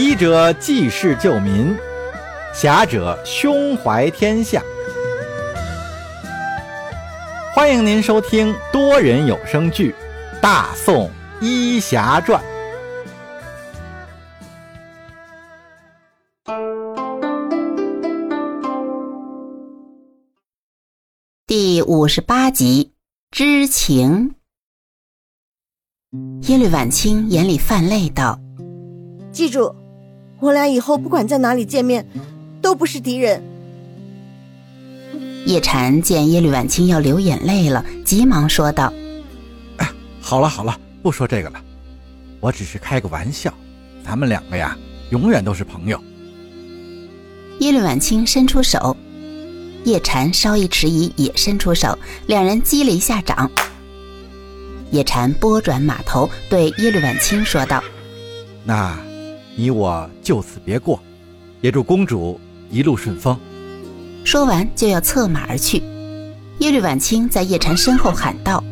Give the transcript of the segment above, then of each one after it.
医者济世救民，侠者胸怀天下。欢迎您收听多人有声剧《大宋医侠传》第五十八集。知情。耶律婉清眼里泛泪道：“记住，我俩以后不管在哪里见面，都不是敌人。”叶禅见耶律婉清要流眼泪了，急忙说道：“哎，好了好了，不说这个了，我只是开个玩笑，咱们两个呀，永远都是朋友。”耶律婉清伸出手，叶禅稍一迟疑，也伸出手，两人击了一下掌。叶禅拨转马头，对耶律婉清说道：“那，你我就此别过，也祝公主一路顺风。”说完就要策马而去，耶律婉清在叶禅身后喊道：“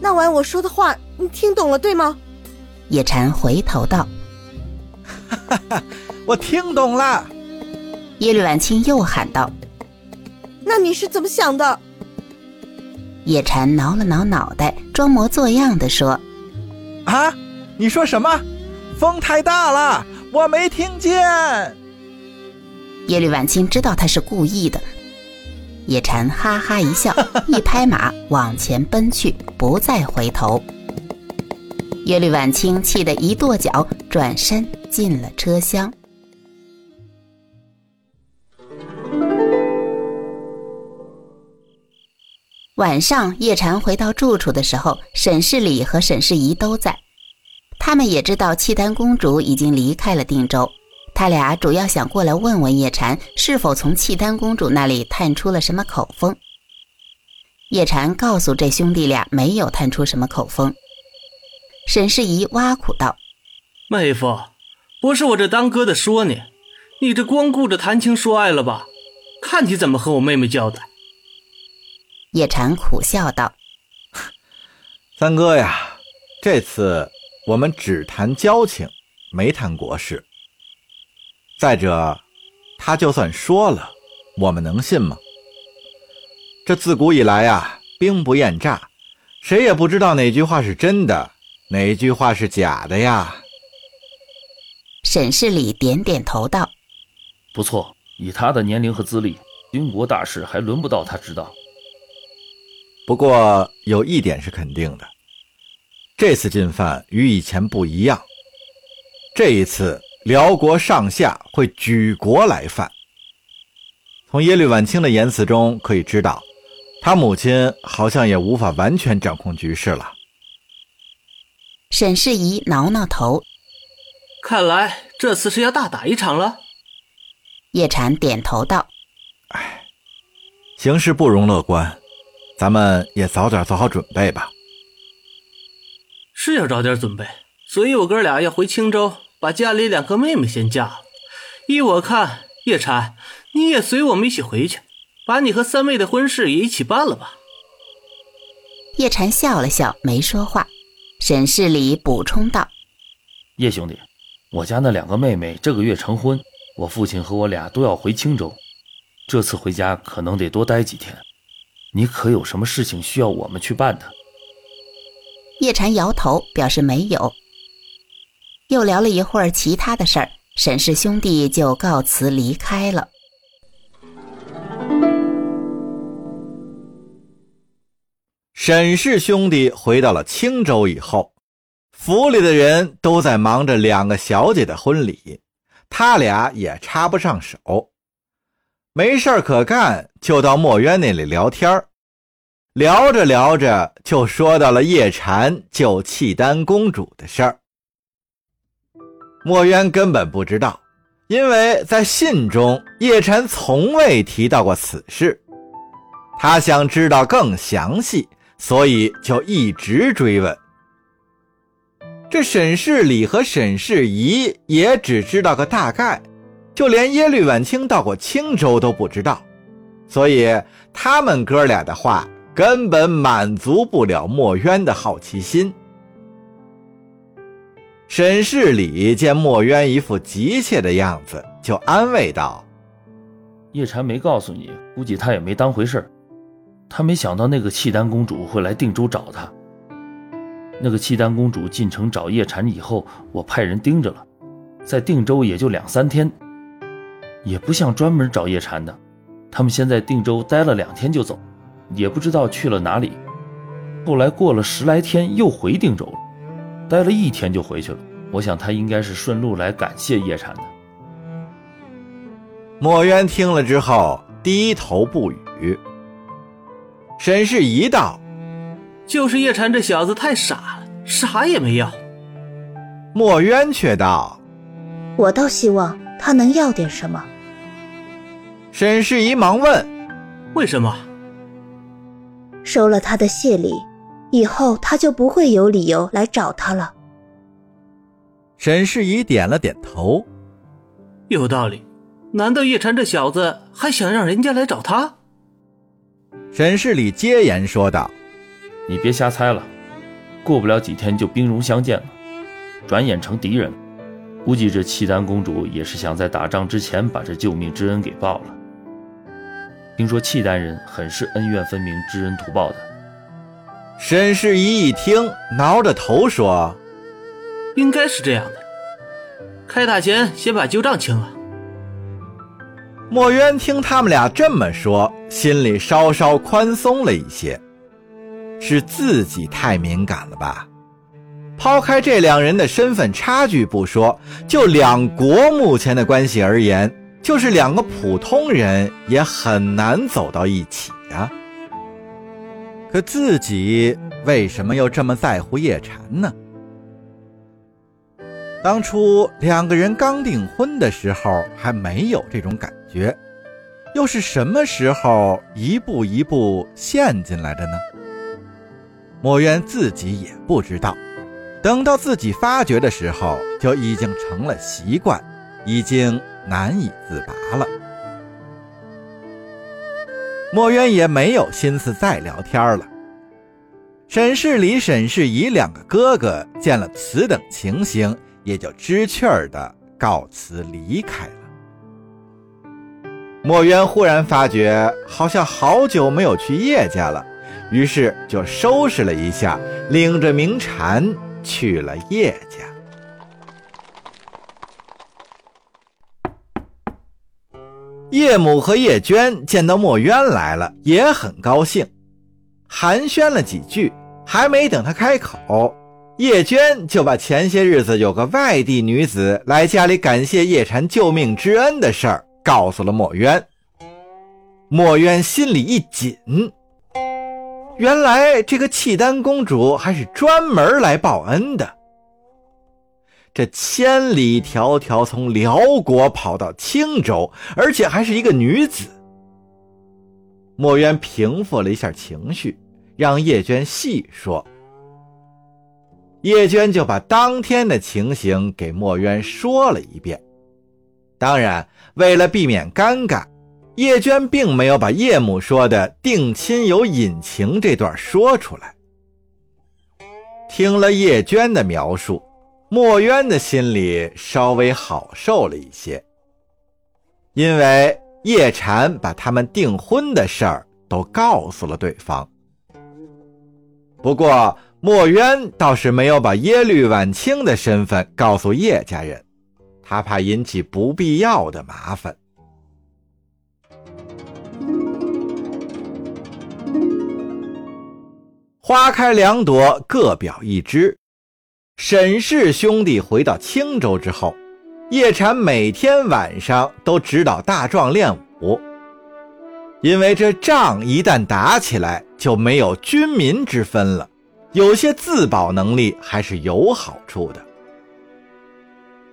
那晚我说的话你听懂了对吗？”叶禅回头道：“哈哈哈，我听懂了。”耶律婉清又喊道：“那你是怎么想的？”叶禅挠了挠脑袋，装模作样的说：“啊，你说什么？风太大了，我没听见。”耶律婉清知道他是故意的，叶禅哈哈一笑，一拍马往前奔去，不再回头。耶律婉清气得一跺脚，转身进了车厢。晚上，叶禅回到住处的时候，沈世礼和沈世宜都在，他们也知道契丹公主已经离开了定州。他俩主要想过来问问叶禅，是否从契丹公主那里探出了什么口风。叶禅告诉这兄弟俩，没有探出什么口风。沈世宜挖苦道：“妹夫，不是我这当哥的说你，你这光顾着谈情说爱了吧？看你怎么和我妹妹交代。”叶禅苦笑道：“三哥呀，这次我们只谈交情，没谈国事。”再者，他就算说了，我们能信吗？这自古以来啊，兵不厌诈，谁也不知道哪句话是真的，哪句话是假的呀。沈世礼点点头道：“不错，以他的年龄和资历，军国大事还轮不到他知道。不过有一点是肯定的，这次进犯与以前不一样，这一次。”辽国上下会举国来犯。从耶律婉清的言辞中可以知道，他母亲好像也无法完全掌控局势了。沈世宜挠挠头，看来这次是要大打一场了。叶禅点头道：“哎，形势不容乐观，咱们也早点做好准备吧。”是要早点准备，所以我哥俩要回青州。把家里两个妹妹先嫁了，依我看，叶禅，你也随我们一起回去，把你和三妹的婚事也一起办了吧。叶禅笑了笑，没说话。沈世礼补充道：“叶兄弟，我家那两个妹妹这个月成婚，我父亲和我俩都要回青州，这次回家可能得多待几天。你可有什么事情需要我们去办的？”叶禅摇头，表示没有。又聊了一会儿其他的事儿，沈氏兄弟就告辞离开了。沈氏兄弟回到了青州以后，府里的人都在忙着两个小姐的婚礼，他俩也插不上手，没事可干，就到墨渊那里聊天儿聊着聊着就说到了叶禅救契丹公主的事儿。墨渊根本不知道，因为在信中叶禅从未提到过此事。他想知道更详细，所以就一直追问。这沈世礼和沈世宜也只知道个大概，就连耶律婉清到过青州都不知道，所以他们哥俩的话根本满足不了墨渊的好奇心。沈世礼见墨渊一副急切的样子，就安慰道：“叶禅没告诉你，估计他也没当回事他没想到那个契丹公主会来定州找他。那个契丹公主进城找叶禅以后，我派人盯着了，在定州也就两三天，也不像专门找叶禅的。他们先在定州待了两天就走，也不知道去了哪里。后来过了十来天，又回定州了。”待了一天就回去了，我想他应该是顺路来感谢叶禅的。墨渊听了之后低头不语。沈世宜道：“就是叶禅这小子太傻了，啥也没要。”墨渊却道：“我倒希望他能要点什么。”沈世宜忙问：“为什么？”收了他的谢礼。以后他就不会有理由来找他了。沈世宜点了点头，有道理。难道叶禅这小子还想让人家来找他？沈世礼接言说道：“你别瞎猜了，过不了几天就兵戎相见了，转眼成敌人。估计这契丹公主也是想在打仗之前把这救命之恩给报了。听说契丹人很是恩怨分明、知恩图报的。”沈世宜一听，挠着头说：“应该是这样的。开打前先把旧账清了。”墨渊听他们俩这么说，心里稍稍宽松了一些。是自己太敏感了吧？抛开这两人的身份差距不说，就两国目前的关系而言，就是两个普通人也很难走到一起呀。可自己为什么又这么在乎叶禅呢？当初两个人刚订婚的时候还没有这种感觉，又是什么时候一步一步陷进来的呢？墨渊自己也不知道。等到自己发觉的时候，就已经成了习惯，已经难以自拔了。墨渊也没有心思再聊天了。沈世礼、沈世宜两个哥哥见了此等情形，也就知趣儿的告辞离开了。墨渊忽然发觉好像好久没有去叶家了，于是就收拾了一下，领着明禅去了叶叶母和叶娟见到墨渊来了，也很高兴，寒暄了几句，还没等他开口，叶娟就把前些日子有个外地女子来家里感谢叶禅救命之恩的事儿告诉了墨渊。墨渊心里一紧，原来这个契丹公主还是专门来报恩的。这千里迢迢从辽国跑到青州，而且还是一个女子。墨渊平复了一下情绪，让叶娟细说。叶娟就把当天的情形给墨渊说了一遍。当然，为了避免尴尬，叶娟并没有把叶母说的定亲有隐情这段说出来。听了叶娟的描述。墨渊的心里稍微好受了一些，因为叶禅把他们订婚的事儿都告诉了对方。不过，墨渊倒是没有把耶律婉清的身份告诉叶家人，他怕引起不必要的麻烦。花开两朵，各表一枝。沈氏兄弟回到青州之后，叶禅每天晚上都指导大壮练武。因为这仗一旦打起来，就没有军民之分了，有些自保能力还是有好处的。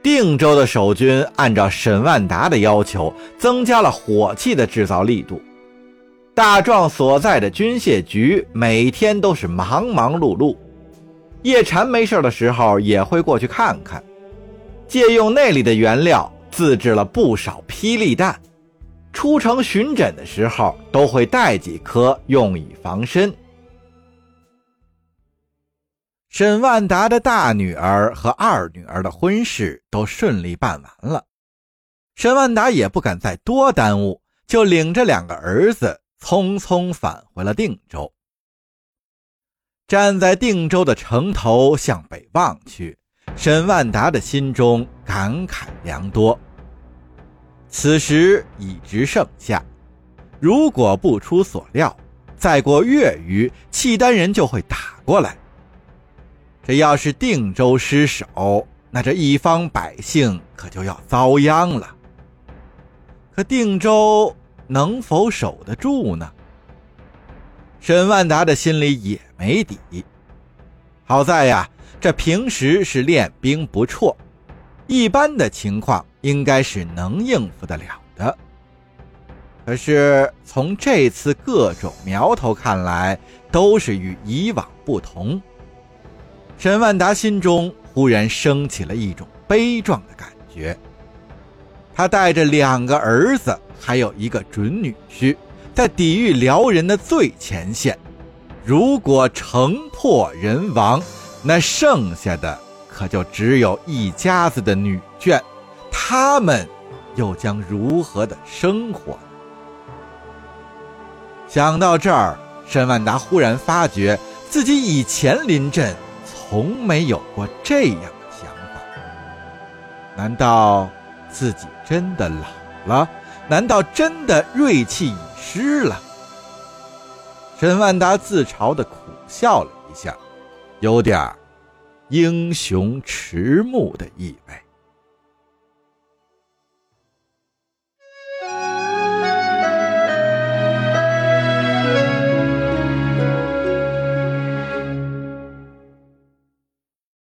定州的守军按照沈万达的要求，增加了火器的制造力度。大壮所在的军械局每天都是忙忙碌碌。叶禅没事的时候也会过去看看，借用那里的原料自制了不少霹雳弹，出城巡诊的时候都会带几颗用以防身。沈万达的大女儿和二女儿的婚事都顺利办完了，沈万达也不敢再多耽误，就领着两个儿子匆匆返回了定州。站在定州的城头向北望去，沈万达的心中感慨良多。此时已值盛夏，如果不出所料，再过月余，契丹人就会打过来。这要是定州失守，那这一方百姓可就要遭殃了。可定州能否守得住呢？沈万达的心里也没底。好在呀，这平时是练兵不辍，一般的情况应该是能应付得了的。可是从这次各种苗头看来，都是与以往不同。沈万达心中忽然升起了一种悲壮的感觉。他带着两个儿子，还有一个准女婿，在抵御辽人的最前线。如果城破人亡，那剩下的可就只有一家子的女眷，他们又将如何的生活呢？想到这儿，沈万达忽然发觉自己以前临阵。从没有过这样的想法。难道自己真的老了？难道真的锐气已失了？陈万达自嘲的苦笑了一下，有点英雄迟暮的意味。